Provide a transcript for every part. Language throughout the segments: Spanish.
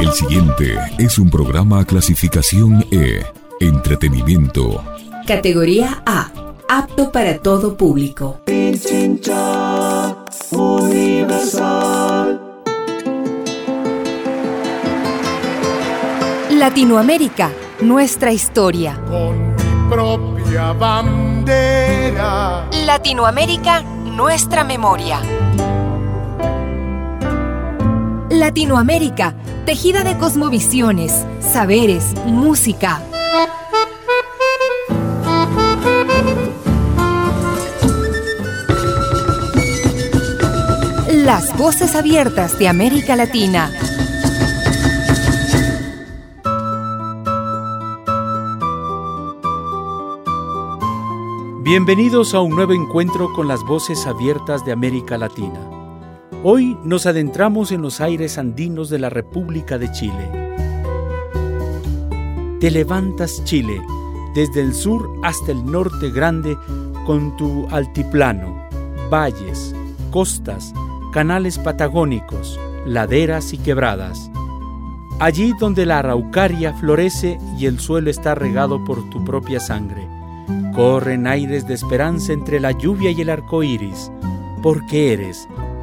El siguiente es un programa clasificación E, entretenimiento. Categoría A, apto para todo público. Latinoamérica, nuestra historia. Con mi propia bandera. Latinoamérica, nuestra memoria. Latinoamérica, tejida de cosmovisiones, saberes, música. Las voces abiertas de América Latina. Bienvenidos a un nuevo encuentro con las voces abiertas de América Latina. Hoy nos adentramos en los aires andinos de la República de Chile. Te levantas Chile, desde el sur hasta el norte grande, con tu altiplano, valles, costas, canales patagónicos, laderas y quebradas. Allí donde la araucaria florece y el suelo está regado por tu propia sangre. Corren aires de esperanza entre la lluvia y el arco iris, porque eres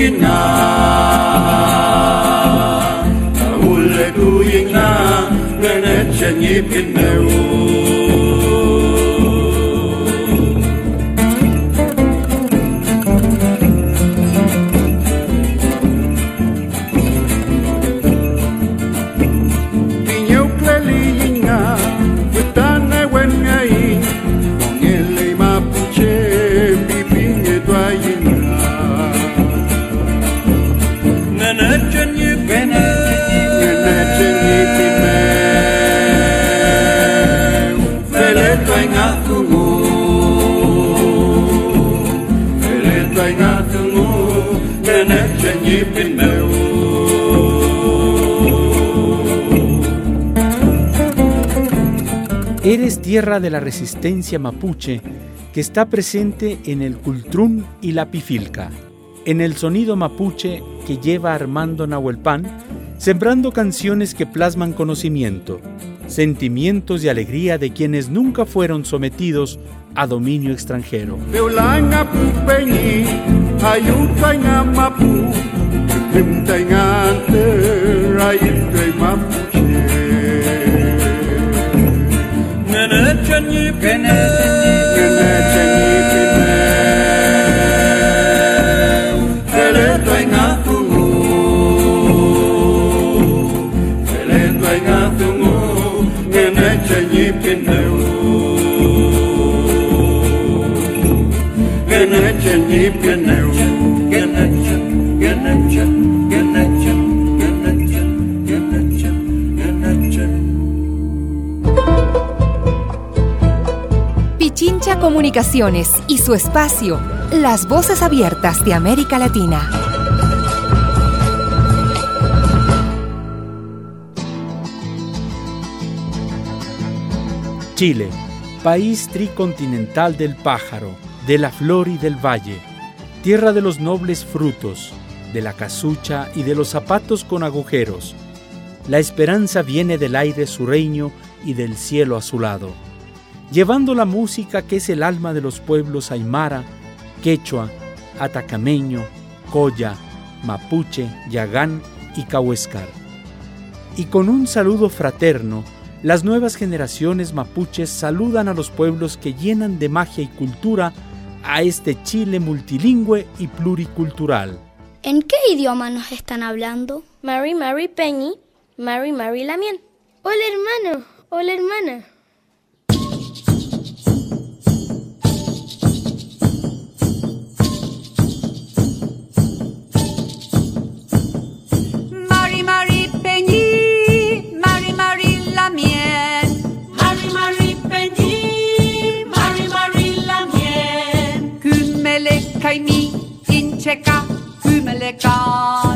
yinga Ule ku yinga Ganet chen yipin meru Eres tierra de la resistencia mapuche que está presente en el cultrún y la pifilca, en el sonido mapuche que lleva Armando Nahuelpan, sembrando canciones que plasman conocimiento, sentimientos y alegría de quienes nunca fueron sometidos a dominio extranjero. Pichincha Comunicaciones y su espacio, Las Voces Abiertas de América Latina. Chile, país tricontinental del pájaro, de la flor y del valle tierra de los nobles frutos, de la casucha y de los zapatos con agujeros. La esperanza viene del aire sureño y del cielo azulado, llevando la música que es el alma de los pueblos aymara, quechua, atacameño, coya, mapuche, yagán y cahuescar. Y con un saludo fraterno, las nuevas generaciones mapuches saludan a los pueblos que llenan de magia y cultura a este Chile multilingüe y pluricultural. ¿En qué idioma nos están hablando? Mary Mary Peñi, Mary Mary Lamien. Hola hermano, hola hermana. Tjekka, Kümmeliger.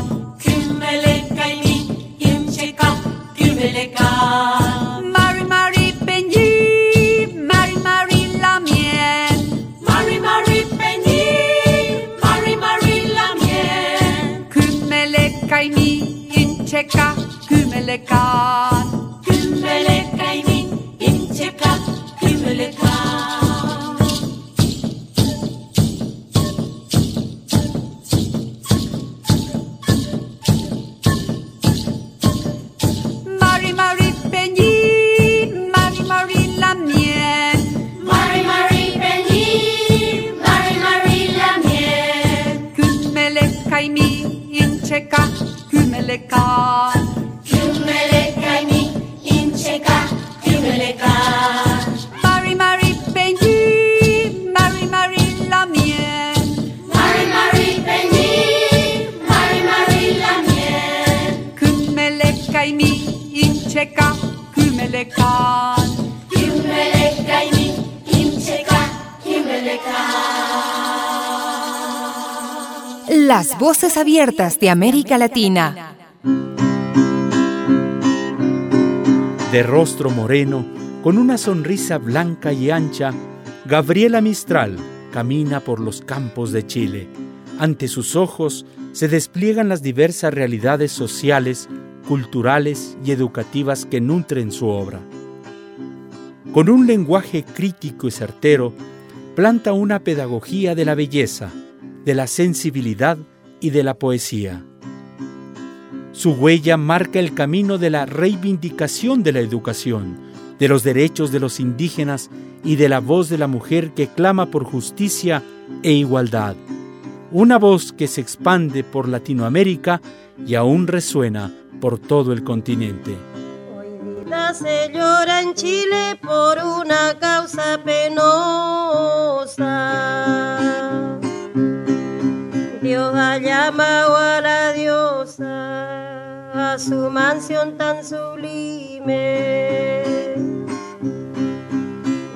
Las voces abiertas de América Latina. De rostro moreno, con una sonrisa blanca y ancha, Gabriela Mistral camina por los campos de Chile. Ante sus ojos se despliegan las diversas realidades sociales, culturales y educativas que nutren su obra. Con un lenguaje crítico y certero, planta una pedagogía de la belleza, de la sensibilidad y de la poesía. Su huella marca el camino de la reivindicación de la educación, de los derechos de los indígenas y de la voz de la mujer que clama por justicia e igualdad. Una voz que se expande por Latinoamérica y aún resuena por todo el continente. Hoy día se llora en Chile por una causa penosa. Dios ha llamado a la diosa a su mansión tan sublime.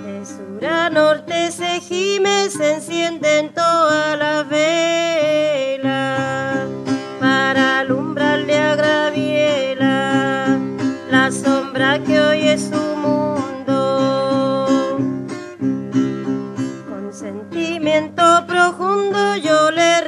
De sur a norte se gime, se encienden todas las velas su mundo. Con sentimiento profundo yo le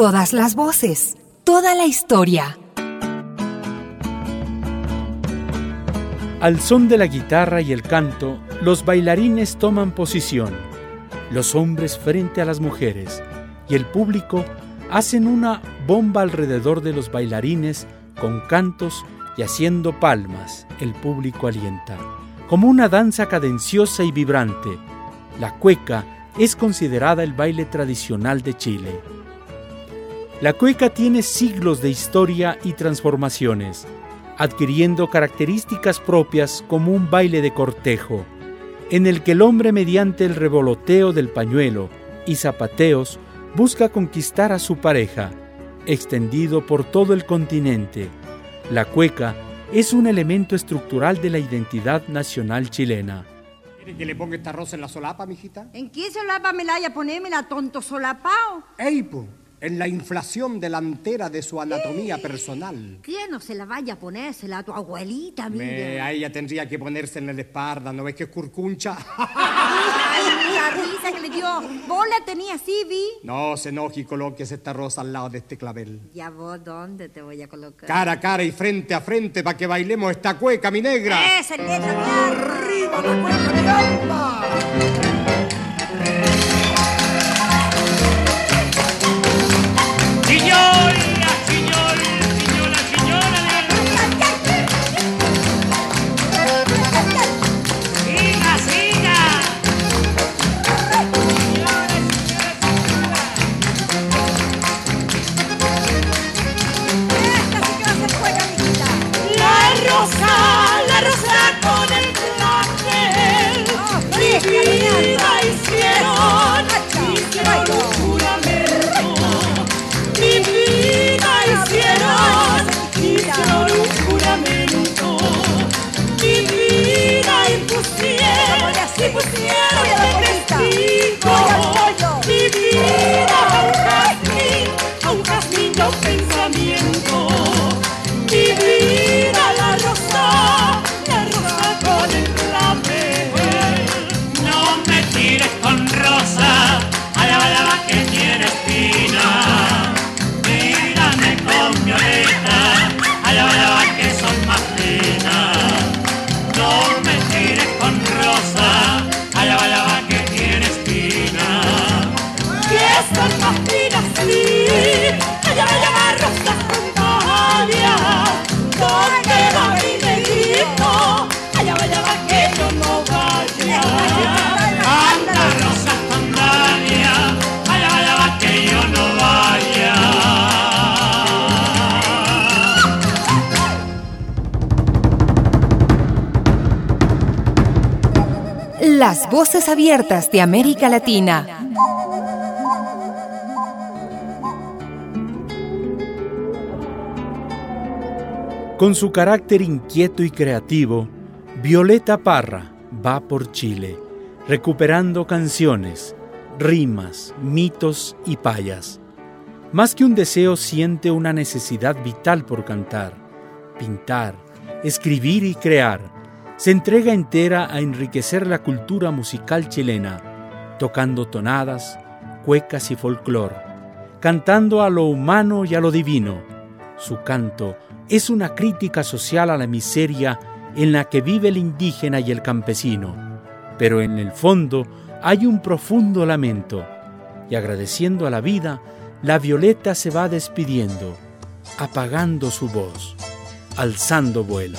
Todas las voces, toda la historia. Al son de la guitarra y el canto, los bailarines toman posición, los hombres frente a las mujeres y el público hacen una bomba alrededor de los bailarines con cantos y haciendo palmas. El público alienta. Como una danza cadenciosa y vibrante, la cueca es considerada el baile tradicional de Chile. La cueca tiene siglos de historia y transformaciones adquiriendo características propias como un baile de cortejo, en el que el hombre mediante el revoloteo del pañuelo y zapateos busca conquistar a su pareja, extendido por todo el continente. La cueca es un elemento estructural de la identidad nacional chilena. ¿Quiere que le ponga esta rosa en la solapa, mijita? ¿En qué solapa me la haya ponémela, tonto solapao? ¡Ey, po! En la inflación delantera de su anatomía personal. ¿Quién no se la vaya a ponérsela a tu abuelita, mira? Me, a ella tendría que ponerse en la espalda, ¿no ves que es curcuncha? ¡Ay, la risa que le dio! ¿Vos la tenías así, Vi? No, se enoje y coloques esta rosa al lado de este clavel. ¿Ya vos dónde te voy a colocar? Cara a cara y frente a frente para que bailemos esta cueca, mi negra. ¡Arriba la cueca, mi alma! Voces abiertas de América Latina. Con su carácter inquieto y creativo, Violeta Parra va por Chile, recuperando canciones, rimas, mitos y payas. Más que un deseo siente una necesidad vital por cantar, pintar, escribir y crear. Se entrega entera a enriquecer la cultura musical chilena, tocando tonadas, cuecas y folclor, cantando a lo humano y a lo divino. Su canto es una crítica social a la miseria en la que vive el indígena y el campesino, pero en el fondo hay un profundo lamento, y agradeciendo a la vida, la violeta se va despidiendo, apagando su voz, alzando vuelo.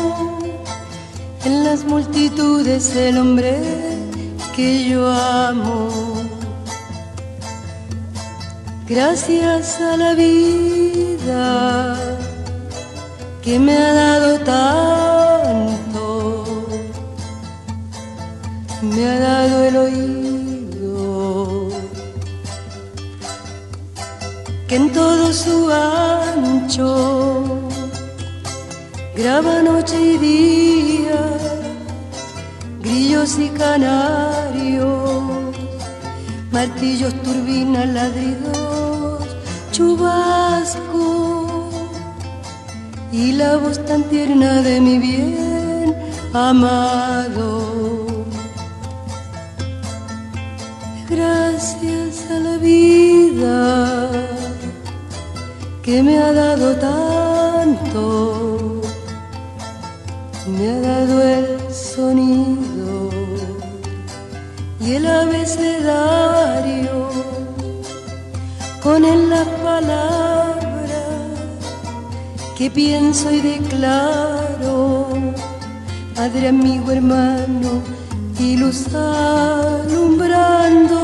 en las multitudes el hombre que yo amo. Gracias a la vida que me ha dado tanto, me ha dado el oído, que en todo su ancho graba noche y día, grillos y canarios, martillos, turbinas, ladridos, chubascos y la voz tan tierna de mi bien amado. Gracias a la vida que me ha dado tanto, me ha dado el sonido y el abecedario con él las palabras que pienso y declaro, Padre, amigo, hermano, y luz alumbrando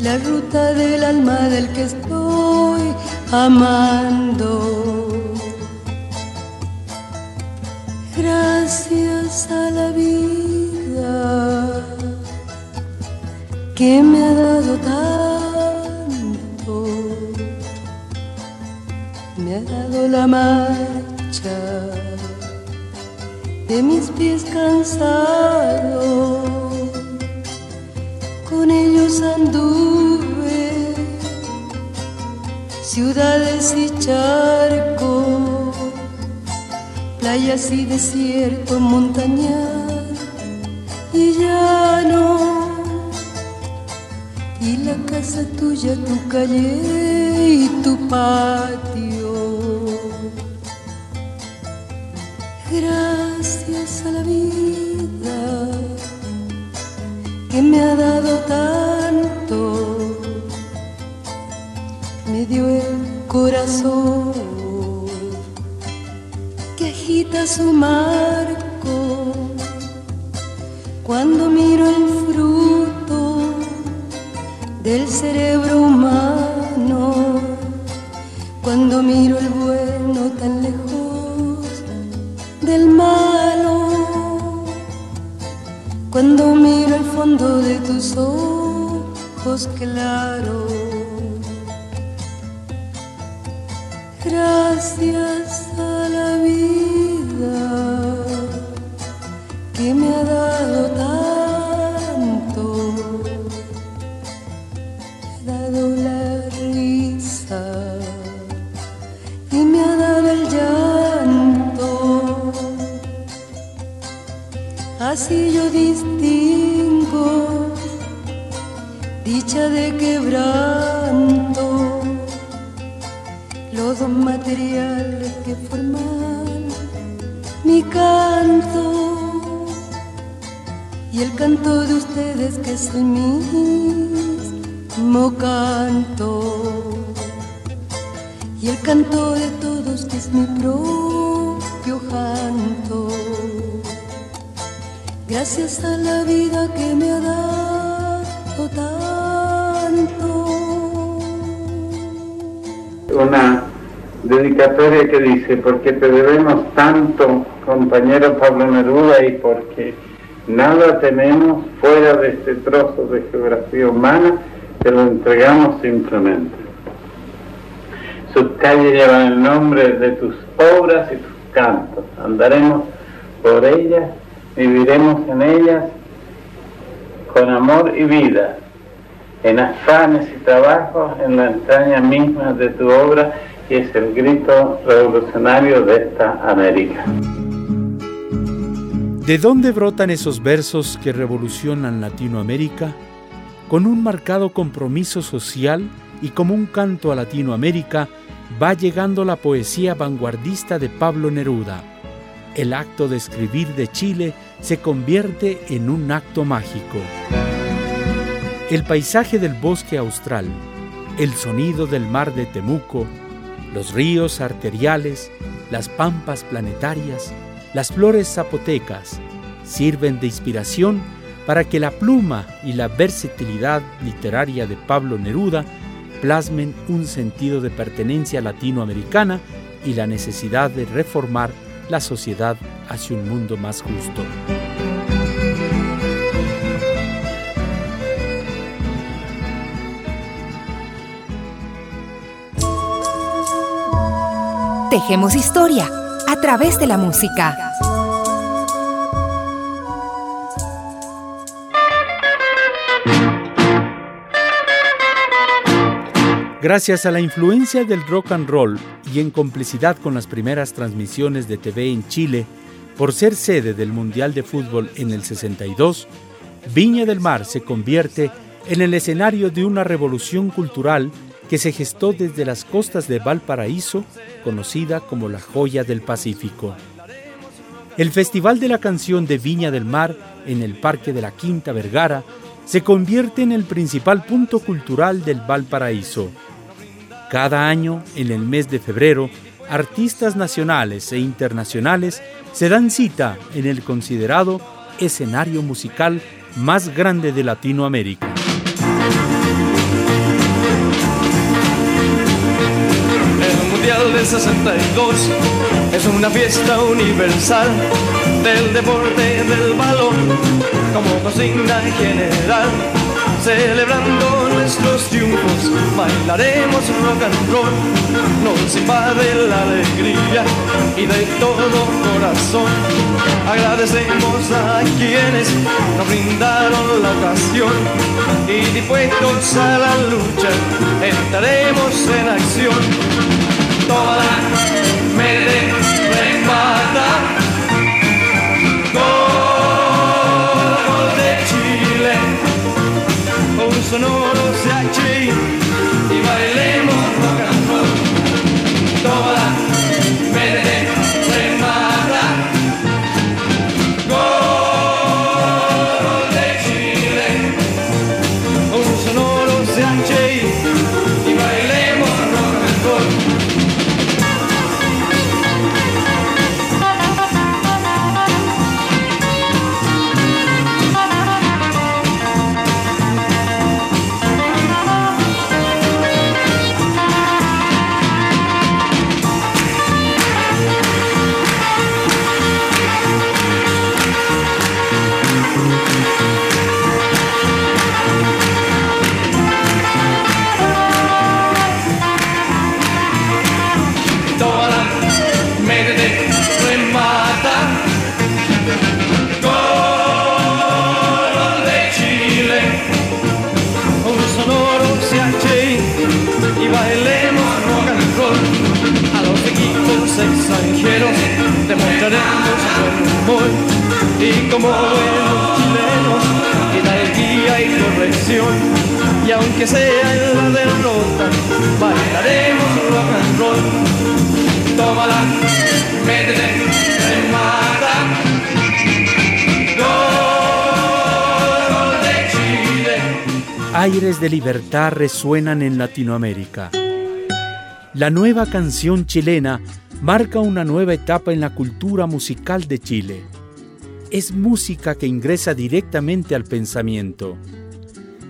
la ruta del alma del que estoy amando. Gracias a la vida que me ha dado tanto, me ha dado la marcha de mis pies cansados, con ellos anduve ciudades y charcos, playas y desierto, montañas y llano, y la casa tuya, tu calle y tu patio. Gracias a la vida que me ha dado tanto, me dio el corazón su marco. Cuando miro el fruto del cerebro humano, cuando miro el bueno tan lejos del malo, cuando miro el fondo de tus ojos los materiales que forman mi canto. Y el canto de ustedes que es el mismo canto. Y el canto de todos que es mi propio canto. Gracias a la vida que me ha dado tanto. Una dedicatoria que dice, porque te debemos tanto, compañero Pablo Neruda, y porque nada tenemos fuera de este trozo de geografía humana, te lo entregamos simplemente. Sus calles llevan el nombre de tus obras y tus cantos. Andaremos por ellas, viviremos en ellas con amor y vida, en afanes y trabajos, en la entraña misma de tu obra, es el grito revolucionario de esta América. ¿De dónde brotan esos versos que revolucionan Latinoamérica? Con un marcado compromiso social y como un canto a Latinoamérica, va llegando la poesía vanguardista de Pablo Neruda. El acto de escribir de Chile se convierte en un acto mágico. El paisaje del bosque austral, el sonido del mar de Temuco, los ríos arteriales, las pampas planetarias, las flores zapotecas, sirven de inspiración para que la pluma y la versatilidad literaria de Pablo Neruda plasmen un sentido de pertenencia latinoamericana y la necesidad de reformar la sociedad hacia un mundo más justo. Tejemos historia a través de la música. Gracias a la influencia del rock and roll y en complicidad con las primeras transmisiones de TV en Chile, por ser sede del Mundial de Fútbol en el 62, Viña del Mar se convierte en el escenario de una revolución cultural que se gestó desde las costas de Valparaíso, conocida como la joya del Pacífico. El Festival de la Canción de Viña del Mar en el Parque de la Quinta Vergara se convierte en el principal punto cultural del Valparaíso. Cada año, en el mes de febrero, artistas nacionales e internacionales se dan cita en el considerado escenario musical más grande de Latinoamérica. Del 62 es una fiesta universal del deporte del balón como consigna general. Celebrando nuestros triunfos, bailaremos rock and roll, nos invade la alegría y de todo corazón. Agradecemos a quienes nos brindaron la ocasión. Y dispuestos a la lucha entraremos en acción. Toda me remata sonoro humor. Y como buenos chilenos, hidalguía y corrección. Y aunque sea en la derrota, bailaremos rock and roll. Tómala, métete, remata. Gol de Chile. Aires de libertad resuenan en Latinoamérica. La nueva canción chilena marca una nueva etapa en la cultura musical de Chile. Es música que ingresa directamente al pensamiento.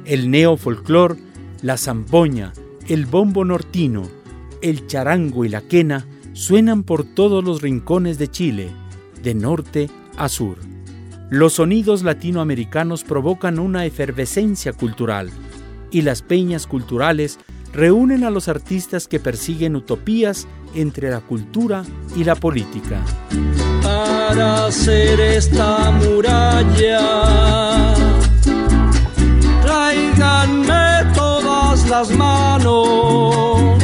El neofolclor, la zampoña, el bombo nortino, el charango y la quena suenan por todos los rincones de Chile, de norte a sur. Los sonidos latinoamericanos provocan una efervescencia cultural y las peñas culturales reúnen a los artistas que persiguen utopías entre la cultura y la política. Para hacer esta muralla, tráiganme todas las manos.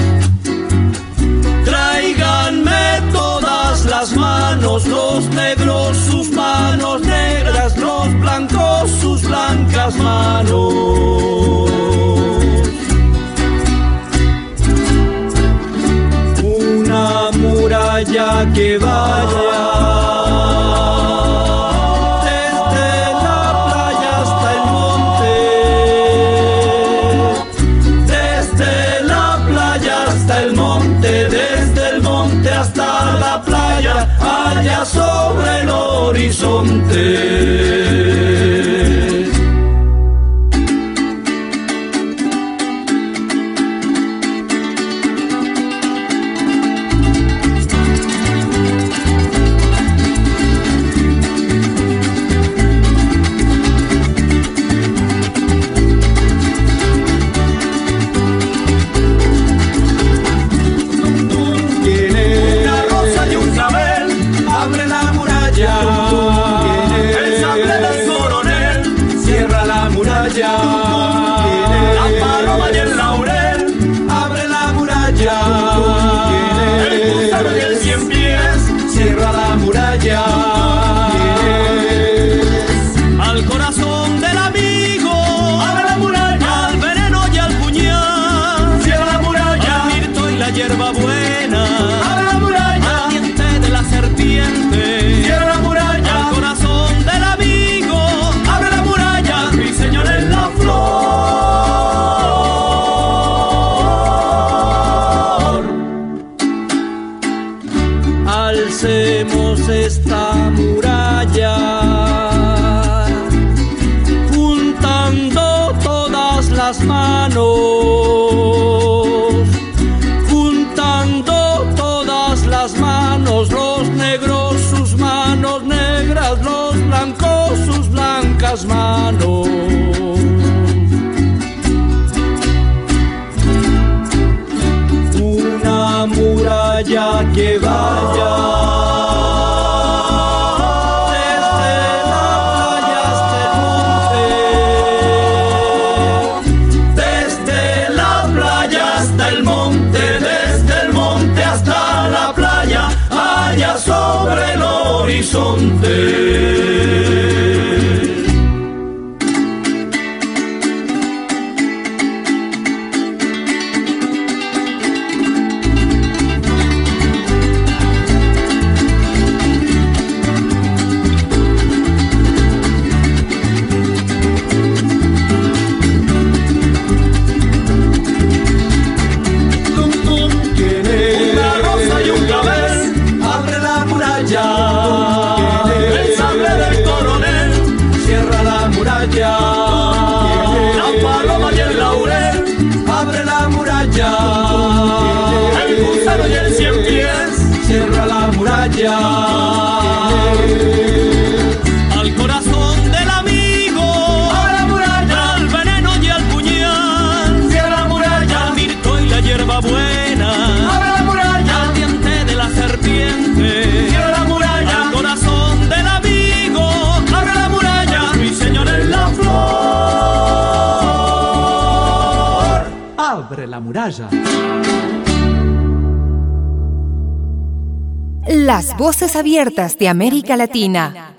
Tráiganme todas las manos, los negros sus manos negras, los blancos sus blancas manos. Allá sobre el horizonte. La paloma y el laurel abre la muralla. Blancas Las voces abiertas de América Latina.